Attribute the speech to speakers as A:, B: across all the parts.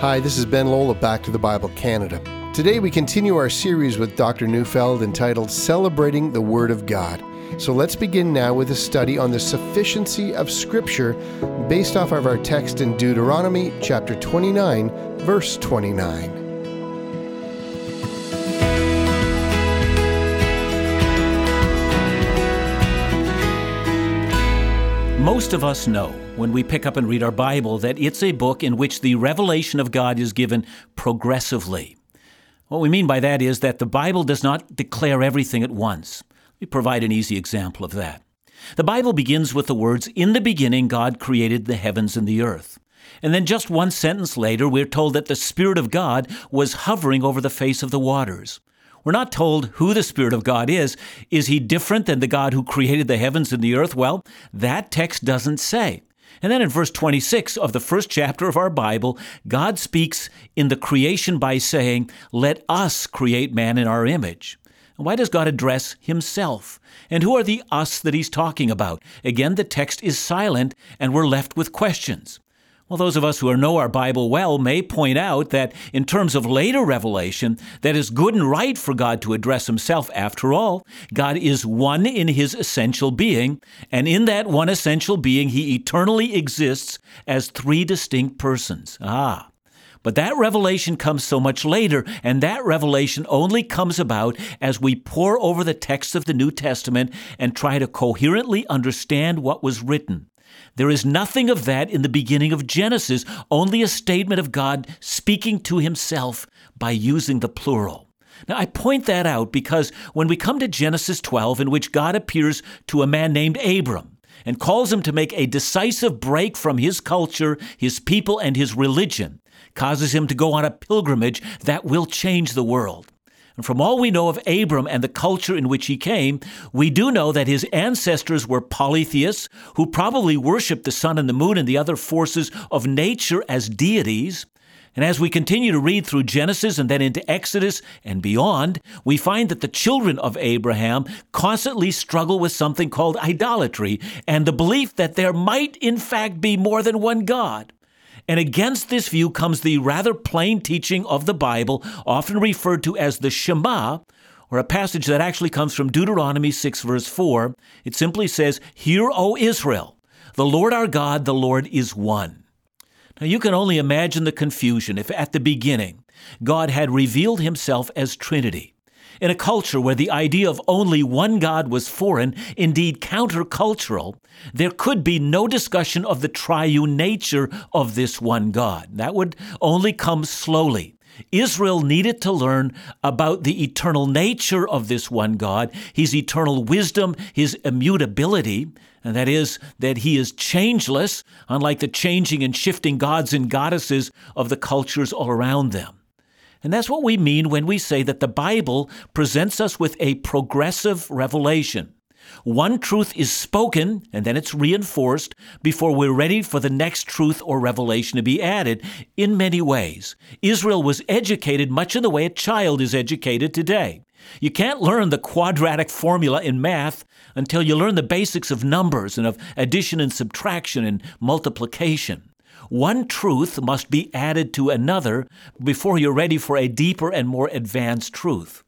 A: Hi, this is Ben Lola, Back to the Bible Canada. Today we continue our series with Dr. Neufeld entitled Celebrating the Word of God. So let's begin now with a study on the sufficiency of Scripture based off of our text in Deuteronomy chapter 29, verse 29.
B: Most of us know when we pick up and read our Bible that it's a book in which the revelation of God is given progressively. What we mean by that is that the Bible does not declare everything at once. We provide an easy example of that. The Bible begins with the words, In the beginning, God created the heavens and the earth. And then just one sentence later, we're told that the Spirit of God was hovering over the face of the waters. We're not told who the Spirit of God is. Is he different than the God who created the heavens and the earth? Well, that text doesn't say. And then in verse 26 of the first chapter of our Bible, God speaks in the creation by saying, Let us create man in our image. Why does God address himself? And who are the us that he's talking about? Again, the text is silent and we're left with questions. Well, those of us who know our Bible well may point out that in terms of later revelation, that is good and right for God to address himself. After all, God is one in his essential being, and in that one essential being, he eternally exists as three distinct persons. Ah. But that revelation comes so much later, and that revelation only comes about as we pore over the text of the New Testament and try to coherently understand what was written. There is nothing of that in the beginning of Genesis, only a statement of God speaking to himself by using the plural. Now, I point that out because when we come to Genesis 12, in which God appears to a man named Abram and calls him to make a decisive break from his culture, his people, and his religion, causes him to go on a pilgrimage that will change the world. And from all we know of Abram and the culture in which he came, we do know that his ancestors were polytheists who probably worshiped the sun and the moon and the other forces of nature as deities. And as we continue to read through Genesis and then into Exodus and beyond, we find that the children of Abraham constantly struggle with something called idolatry and the belief that there might, in fact, be more than one God. And against this view comes the rather plain teaching of the Bible, often referred to as the Shema, or a passage that actually comes from Deuteronomy 6, verse 4. It simply says, Hear, O Israel, the Lord our God, the Lord is one. Now you can only imagine the confusion if at the beginning God had revealed himself as Trinity. In a culture where the idea of only one God was foreign, indeed countercultural, there could be no discussion of the triune nature of this one God. That would only come slowly. Israel needed to learn about the eternal nature of this one God, his eternal wisdom, his immutability, and that is that he is changeless, unlike the changing and shifting gods and goddesses of the cultures all around them. And that's what we mean when we say that the Bible presents us with a progressive revelation. One truth is spoken and then it's reinforced before we're ready for the next truth or revelation to be added in many ways. Israel was educated much in the way a child is educated today. You can't learn the quadratic formula in math until you learn the basics of numbers and of addition and subtraction and multiplication. One truth must be added to another before you're ready for a deeper and more advanced truth.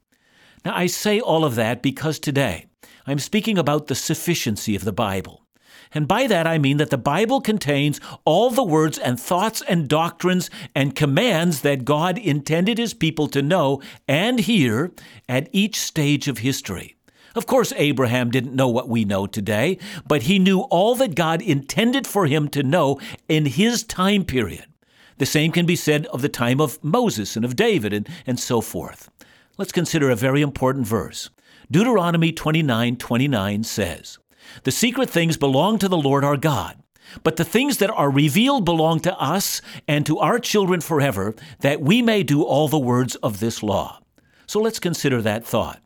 B: Now, I say all of that because today I'm speaking about the sufficiency of the Bible. And by that I mean that the Bible contains all the words and thoughts and doctrines and commands that God intended His people to know and hear at each stage of history. Of course, Abraham didn't know what we know today, but he knew all that God intended for him to know in his time period. The same can be said of the time of Moses and of David and, and so forth. Let's consider a very important verse. Deuteronomy 29 29 says, The secret things belong to the Lord our God, but the things that are revealed belong to us and to our children forever, that we may do all the words of this law. So let's consider that thought.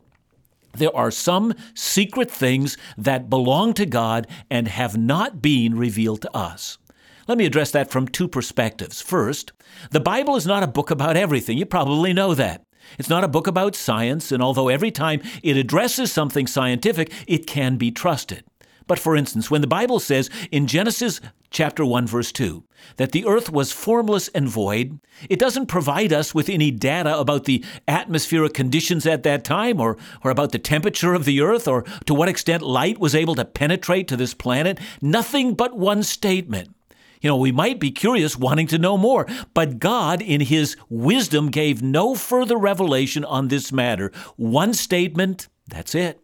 B: There are some secret things that belong to God and have not been revealed to us. Let me address that from two perspectives. First, the Bible is not a book about everything. You probably know that. It's not a book about science, and although every time it addresses something scientific, it can be trusted. But for instance, when the Bible says in Genesis chapter 1 verse 2 that the earth was formless and void, it doesn't provide us with any data about the atmospheric conditions at that time or, or about the temperature of the earth or to what extent light was able to penetrate to this planet. Nothing but one statement. You know, we might be curious, wanting to know more, but God, in His wisdom, gave no further revelation on this matter. One statement, that's it.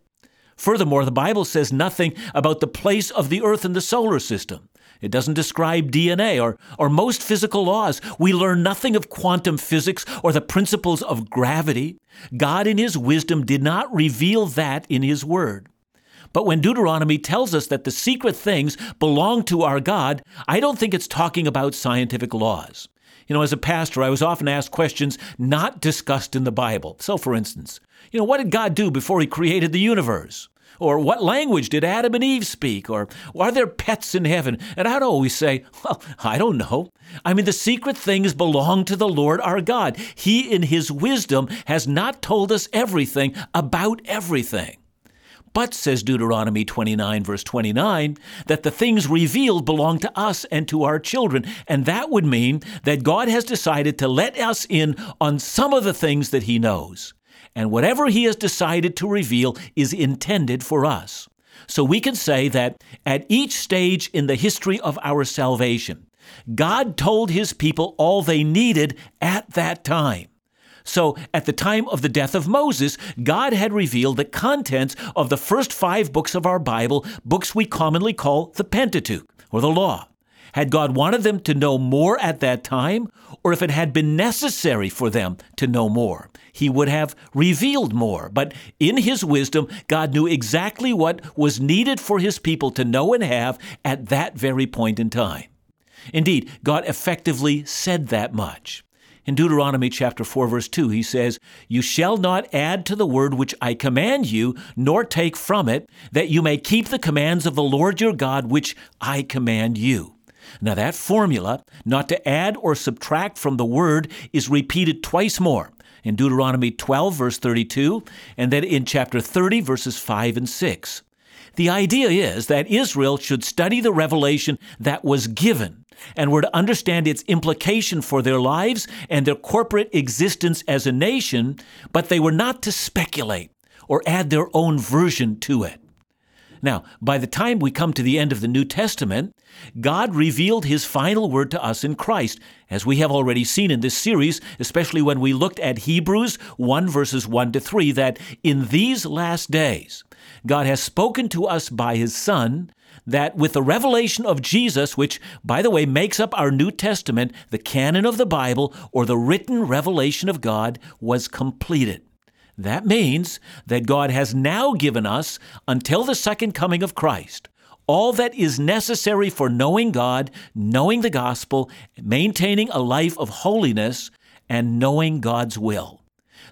B: Furthermore, the Bible says nothing about the place of the earth in the solar system. It doesn't describe DNA or, or most physical laws. We learn nothing of quantum physics or the principles of gravity. God, in His wisdom, did not reveal that in His Word. But when Deuteronomy tells us that the secret things belong to our God, I don't think it's talking about scientific laws. You know, as a pastor, I was often asked questions not discussed in the Bible. So, for instance, you know, what did God do before He created the universe? Or what language did Adam and Eve speak? Or are there pets in heaven? And I'd always say, well, I don't know. I mean, the secret things belong to the Lord our God. He, in His wisdom, has not told us everything about everything. But, says Deuteronomy 29, verse 29, that the things revealed belong to us and to our children. And that would mean that God has decided to let us in on some of the things that He knows. And whatever He has decided to reveal is intended for us. So we can say that at each stage in the history of our salvation, God told His people all they needed at that time. So, at the time of the death of Moses, God had revealed the contents of the first five books of our Bible, books we commonly call the Pentateuch, or the Law. Had God wanted them to know more at that time, or if it had been necessary for them to know more, He would have revealed more. But in His wisdom, God knew exactly what was needed for His people to know and have at that very point in time. Indeed, God effectively said that much. In Deuteronomy chapter 4 verse 2 he says, "You shall not add to the word which I command you, nor take from it, that you may keep the commands of the Lord your God which I command you." Now that formula, not to add or subtract from the word, is repeated twice more in Deuteronomy 12 verse 32 and then in chapter 30 verses 5 and 6. The idea is that Israel should study the revelation that was given and were to understand its implication for their lives and their corporate existence as a nation, but they were not to speculate or add their own version to it. Now, by the time we come to the end of the New Testament, God revealed His final word to us in Christ, as we have already seen in this series, especially when we looked at Hebrews 1 verses 1 to 3, that in these last days, God has spoken to us by His Son, that with the revelation of Jesus, which, by the way, makes up our New Testament, the canon of the Bible, or the written revelation of God, was completed. That means that God has now given us, until the second coming of Christ, all that is necessary for knowing God, knowing the gospel, maintaining a life of holiness, and knowing God's will.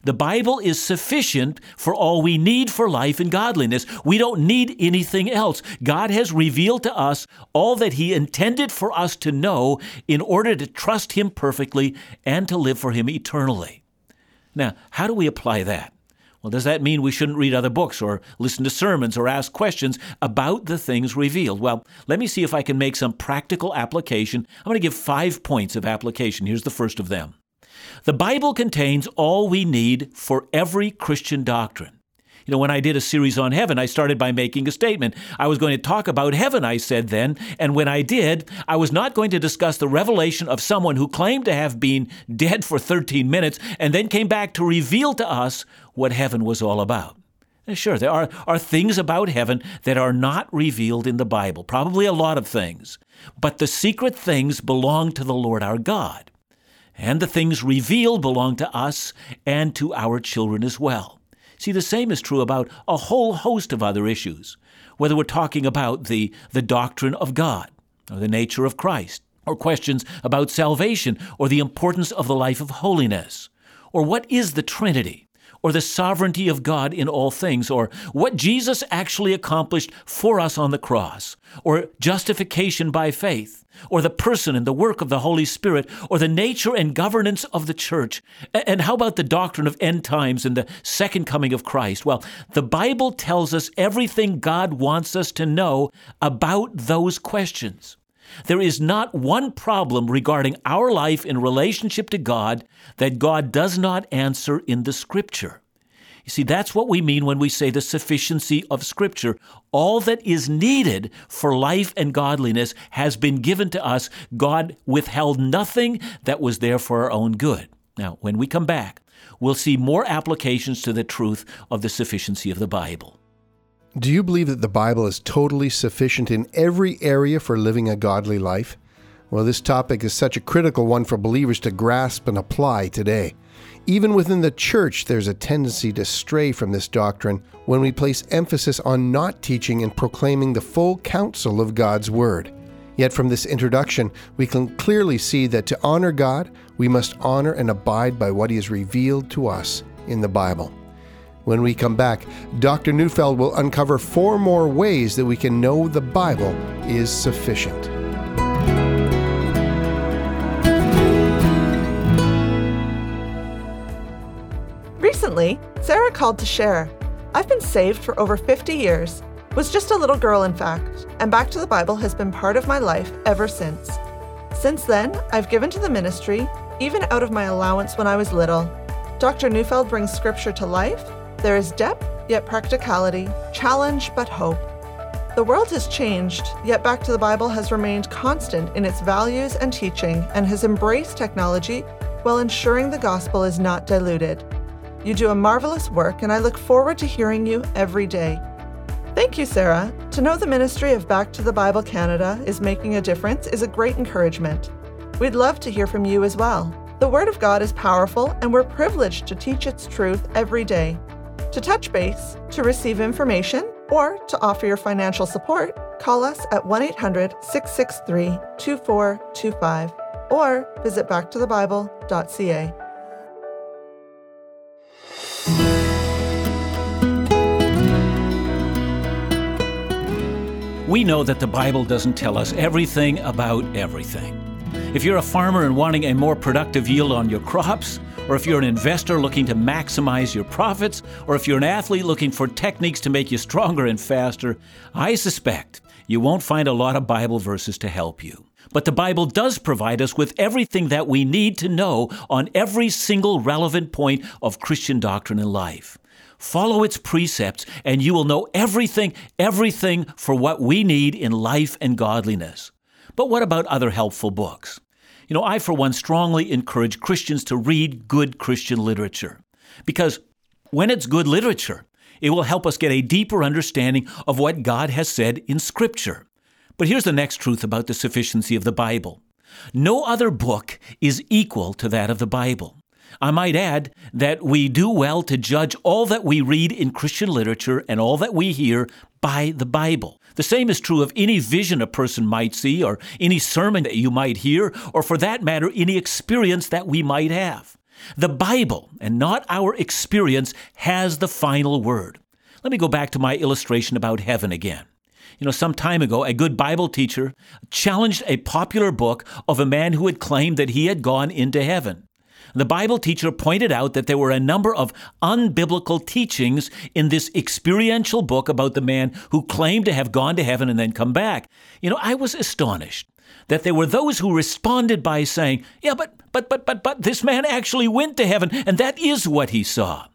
B: The Bible is sufficient for all we need for life and godliness. We don't need anything else. God has revealed to us all that He intended for us to know in order to trust Him perfectly and to live for Him eternally. Now, how do we apply that? Well, does that mean we shouldn't read other books or listen to sermons or ask questions about the things revealed? Well, let me see if I can make some practical application. I'm going to give five points of application. Here's the first of them. The Bible contains all we need for every Christian doctrine. You know, when I did a series on heaven, I started by making a statement. I was going to talk about heaven, I said then, and when I did, I was not going to discuss the revelation of someone who claimed to have been dead for 13 minutes and then came back to reveal to us what heaven was all about. And sure, there are, are things about heaven that are not revealed in the Bible, probably a lot of things. But the secret things belong to the Lord our God and the things revealed belong to us and to our children as well. See, the same is true about a whole host of other issues, whether we're talking about the, the doctrine of God, or the nature of Christ, or questions about salvation, or the importance of the life of holiness, or what is the Trinity, or the sovereignty of God in all things, or what Jesus actually accomplished for us on the cross, or justification by faith, or the person and the work of the Holy Spirit, or the nature and governance of the church. And how about the doctrine of end times and the second coming of Christ? Well, the Bible tells us everything God wants us to know about those questions. There is not one problem regarding our life in relationship to God that God does not answer in the Scripture. You see, that's what we mean when we say the sufficiency of Scripture. All that is needed for life and godliness has been given to us. God withheld nothing that was there for our own good. Now, when we come back, we'll see more applications to the truth of the sufficiency of the Bible.
A: Do you believe that the Bible is totally sufficient in every area for living a godly life? Well, this topic is such a critical one for believers to grasp and apply today. Even within the church, there's a tendency to stray from this doctrine when we place emphasis on not teaching and proclaiming the full counsel of God's Word. Yet, from this introduction, we can clearly see that to honor God, we must honor and abide by what He has revealed to us in the Bible. When we come back, Dr. Neufeld will uncover four more ways that we can know the Bible is sufficient.
C: Recently, Sarah called to share. I've been saved for over 50 years, was just a little girl, in fact, and Back to the Bible has been part of my life ever since. Since then, I've given to the ministry, even out of my allowance when I was little. Dr. Neufeld brings scripture to life there is depth, yet practicality, challenge, but hope. The world has changed, yet Back to the Bible has remained constant in its values and teaching and has embraced technology while ensuring the gospel is not diluted. You do a marvelous work, and I look forward to hearing you every day. Thank you, Sarah. To know the ministry of Back to the Bible Canada is making a difference is a great encouragement. We'd love to hear from you as well. The Word of God is powerful, and we're privileged to teach its truth every day. To touch base, to receive information, or to offer your financial support, call us at 1 800 663 2425 or visit backtothebible.ca.
B: We know that the Bible doesn't tell us everything about everything. If you're a farmer and wanting a more productive yield on your crops, or if you're an investor looking to maximize your profits, or if you're an athlete looking for techniques to make you stronger and faster, I suspect you won't find a lot of Bible verses to help you. But the Bible does provide us with everything that we need to know on every single relevant point of Christian doctrine and life. Follow its precepts, and you will know everything, everything for what we need in life and godliness. But what about other helpful books? You know, I, for one, strongly encourage Christians to read good Christian literature because when it's good literature, it will help us get a deeper understanding of what God has said in Scripture. But here's the next truth about the sufficiency of the Bible no other book is equal to that of the Bible. I might add that we do well to judge all that we read in Christian literature and all that we hear by the Bible. The same is true of any vision a person might see, or any sermon that you might hear, or for that matter, any experience that we might have. The Bible, and not our experience, has the final word. Let me go back to my illustration about heaven again. You know, some time ago, a good Bible teacher challenged a popular book of a man who had claimed that he had gone into heaven. The Bible teacher pointed out that there were a number of unbiblical teachings in this experiential book about the man who claimed to have gone to heaven and then come back. You know, I was astonished that there were those who responded by saying, Yeah, but, but, but, but, but, this man actually went to heaven, and that is what he saw.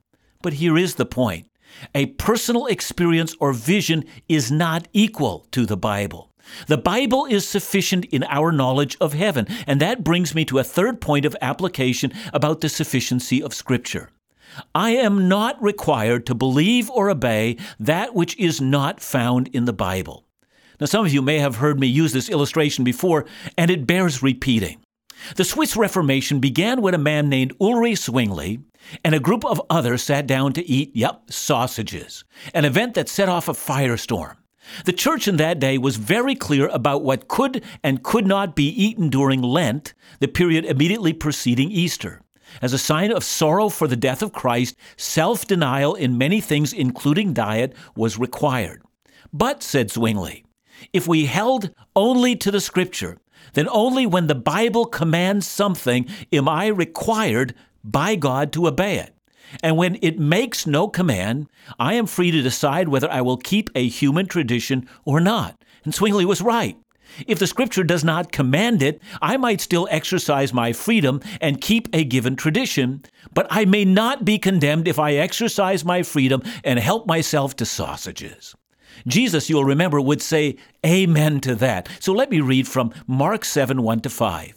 B: But here is the point a personal experience or vision is not equal to the Bible. The Bible is sufficient in our knowledge of heaven, and that brings me to a third point of application about the sufficiency of Scripture. I am not required to believe or obey that which is not found in the Bible. Now, some of you may have heard me use this illustration before, and it bears repeating. The Swiss Reformation began when a man named Ulrich Zwingli and a group of others sat down to eat, yep, sausages, an event that set off a firestorm. The church in that day was very clear about what could and could not be eaten during Lent, the period immediately preceding Easter. As a sign of sorrow for the death of Christ, self denial in many things, including diet, was required. But, said Zwingli, if we held only to the Scripture, then only when the Bible commands something am I required by God to obey it. And when it makes no command, I am free to decide whether I will keep a human tradition or not. And Zwingli was right. If the scripture does not command it, I might still exercise my freedom and keep a given tradition, but I may not be condemned if I exercise my freedom and help myself to sausages. Jesus, you'll remember, would say amen to that. So let me read from Mark 7 1 to 5.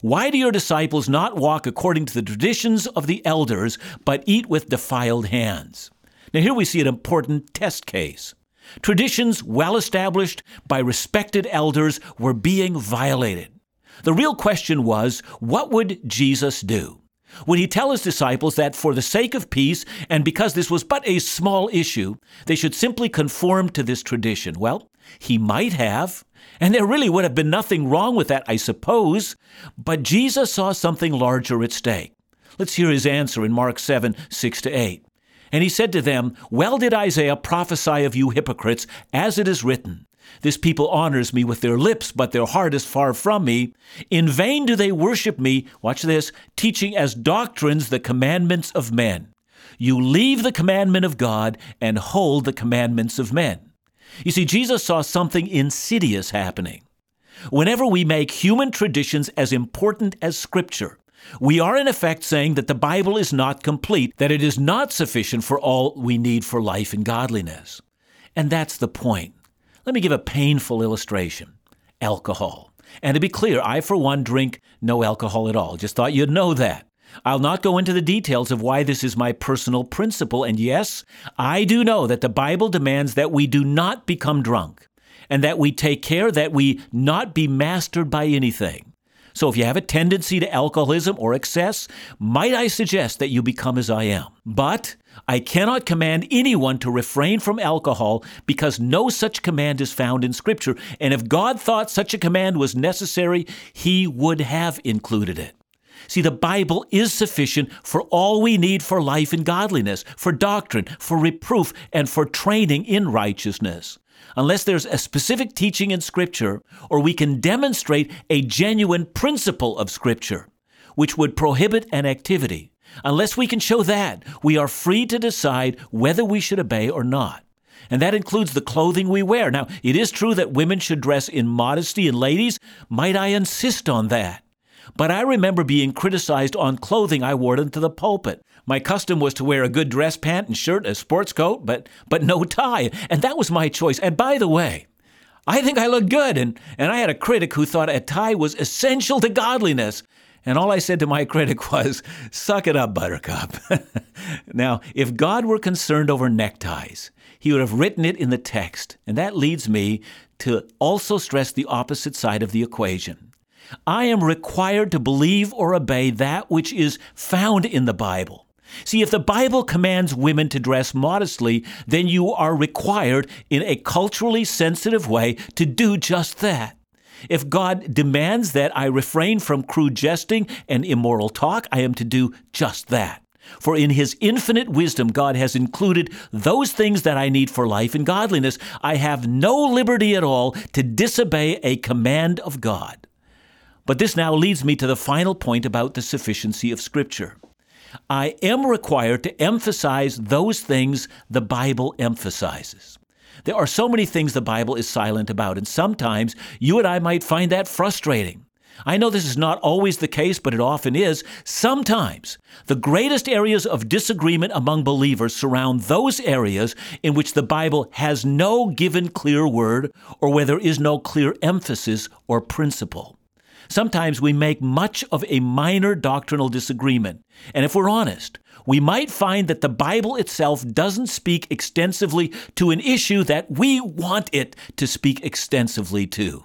B: Why do your disciples not walk according to the traditions of the elders, but eat with defiled hands? Now, here we see an important test case. Traditions well established by respected elders were being violated. The real question was, what would Jesus do? Would he tell his disciples that for the sake of peace, and because this was but a small issue, they should simply conform to this tradition? Well, he might have, and there really would have been nothing wrong with that, I suppose, but Jesus saw something larger at stake. Let's hear his answer in Mark 7 6 to 8. And he said to them, Well did Isaiah prophesy of you hypocrites, as it is written. This people honors me with their lips, but their heart is far from me. In vain do they worship me, watch this, teaching as doctrines the commandments of men. You leave the commandment of God and hold the commandments of men. You see, Jesus saw something insidious happening. Whenever we make human traditions as important as Scripture, we are in effect saying that the Bible is not complete, that it is not sufficient for all we need for life and godliness. And that's the point. Let me give a painful illustration alcohol. And to be clear, I, for one, drink no alcohol at all. Just thought you'd know that. I'll not go into the details of why this is my personal principle. And yes, I do know that the Bible demands that we do not become drunk and that we take care that we not be mastered by anything. So if you have a tendency to alcoholism or excess, might I suggest that you become as I am? But I cannot command anyone to refrain from alcohol because no such command is found in Scripture. And if God thought such a command was necessary, He would have included it. See, the Bible is sufficient for all we need for life and godliness, for doctrine, for reproof, and for training in righteousness. Unless there's a specific teaching in Scripture, or we can demonstrate a genuine principle of Scripture, which would prohibit an activity, Unless we can show that, we are free to decide whether we should obey or not. And that includes the clothing we wear. Now, it is true that women should dress in modesty, and ladies, might I insist on that? But I remember being criticized on clothing I wore into the pulpit. My custom was to wear a good dress pant and shirt, a sports coat, but but no tie, and that was my choice. And by the way, I think I looked good, and, and I had a critic who thought a tie was essential to godliness. And all I said to my critic was, Suck it up, Buttercup. now, if God were concerned over neckties, he would have written it in the text. And that leads me to also stress the opposite side of the equation. I am required to believe or obey that which is found in the Bible. See, if the Bible commands women to dress modestly, then you are required in a culturally sensitive way to do just that. If God demands that I refrain from crude jesting and immoral talk, I am to do just that. For in His infinite wisdom, God has included those things that I need for life and godliness. I have no liberty at all to disobey a command of God. But this now leads me to the final point about the sufficiency of Scripture. I am required to emphasize those things the Bible emphasizes. There are so many things the Bible is silent about, and sometimes you and I might find that frustrating. I know this is not always the case, but it often is. Sometimes the greatest areas of disagreement among believers surround those areas in which the Bible has no given clear word or where there is no clear emphasis or principle. Sometimes we make much of a minor doctrinal disagreement. And if we're honest, we might find that the Bible itself doesn't speak extensively to an issue that we want it to speak extensively to.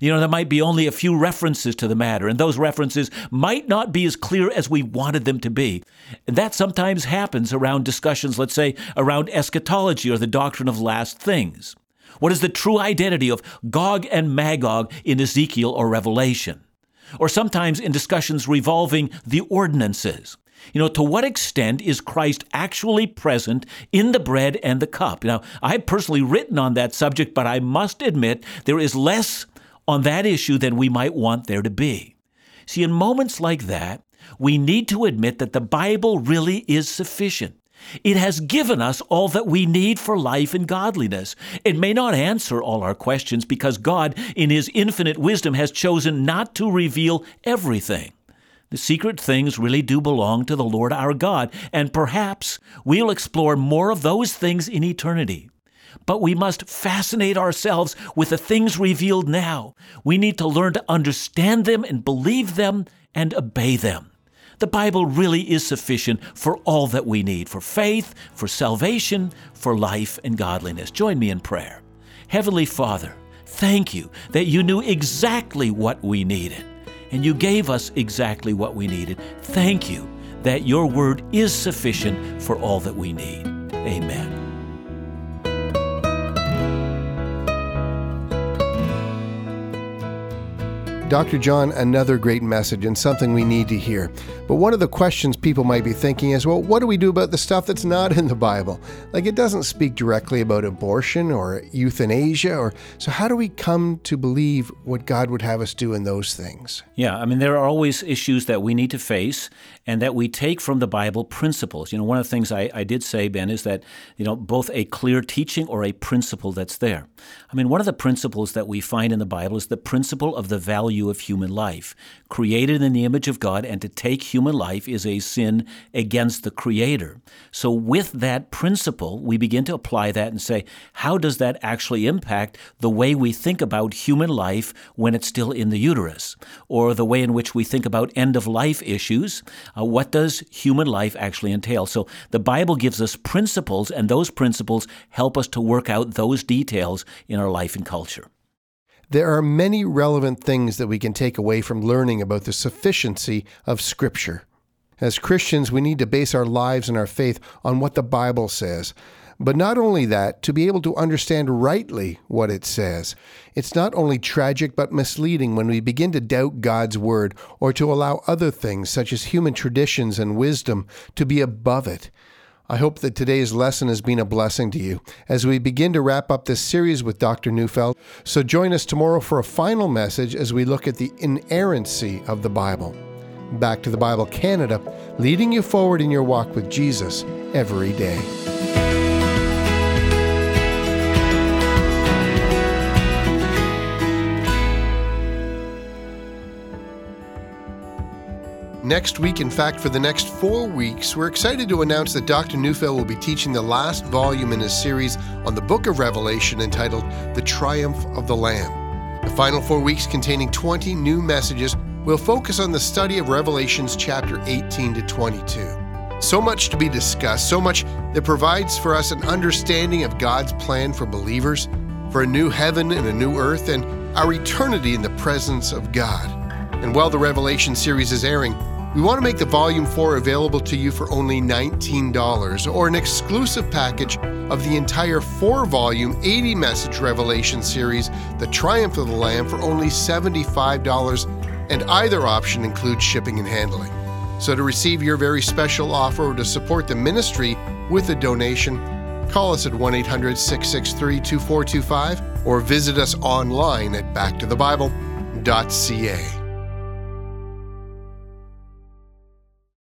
B: You know, there might be only a few references to the matter, and those references might not be as clear as we wanted them to be. And that sometimes happens around discussions, let's say, around eschatology or the doctrine of last things. What is the true identity of Gog and Magog in Ezekiel or Revelation? Or sometimes in discussions revolving the ordinances. You know, to what extent is Christ actually present in the bread and the cup? Now, I've personally written on that subject, but I must admit there is less on that issue than we might want there to be. See, in moments like that, we need to admit that the Bible really is sufficient. It has given us all that we need for life and godliness. It may not answer all our questions because God, in His infinite wisdom, has chosen not to reveal everything. The secret things really do belong to the Lord our God, and perhaps we'll explore more of those things in eternity. But we must fascinate ourselves with the things revealed now. We need to learn to understand them and believe them and obey them. The Bible really is sufficient for all that we need for faith, for salvation, for life and godliness. Join me in prayer. Heavenly Father, thank you that you knew exactly what we needed, and you gave us exactly what we needed. Thank you that your word is sufficient for all that we need. Amen.
A: Dr. John, another great message and something we need to hear. But one of the questions people might be thinking is well, what do we do about the stuff that's not in the Bible? Like it doesn't speak directly about abortion or euthanasia, or so how do we come to believe what God would have us do in those things?
B: Yeah, I mean, there are always issues that we need to face and that we take from the Bible principles. You know, one of the things I, I did say, Ben, is that, you know, both a clear teaching or a principle that's there. I mean, one of the principles that we find in the Bible is the principle of the value of human life. Created in the image of God, and to take human life is a sin against the Creator. So, with that principle, we begin to apply that and say, how does that actually impact the way we think about human life when it's still in the uterus? Or the way in which we think about end of life issues? Uh, what does human life actually entail? So, the Bible gives us principles, and those principles help us to work out those details in our life and culture.
A: There are many relevant things that we can take away from learning about the sufficiency of Scripture. As Christians, we need to base our lives and our faith on what the Bible says. But not only that, to be able to understand rightly what it says. It's not only tragic but misleading when we begin to doubt God's Word or to allow other things, such as human traditions and wisdom, to be above it. I hope that today's lesson has been a blessing to you as we begin to wrap up this series with Dr. Neufeld. So join us tomorrow for a final message as we look at the inerrancy of the Bible. Back to the Bible Canada, leading you forward in your walk with Jesus every day. Next week, in fact, for the next four weeks, we're excited to announce that Dr. Neufeld will be teaching the last volume in his series on the book of Revelation entitled The Triumph of the Lamb. The final four weeks, containing 20 new messages, will focus on the study of Revelations chapter 18 to 22. So much to be discussed, so much that provides for us an understanding of God's plan for believers, for a new heaven and a new earth, and our eternity in the presence of God. And while the Revelation series is airing, we want to make the Volume 4 available to you for only $19 or an exclusive package of the entire four volume, 80 message Revelation series, The Triumph of the Lamb, for only $75, and either option includes shipping and handling. So to receive your very special offer or to support the ministry with a donation, call us at 1 800 663 2425 or visit us online at backtothebible.ca.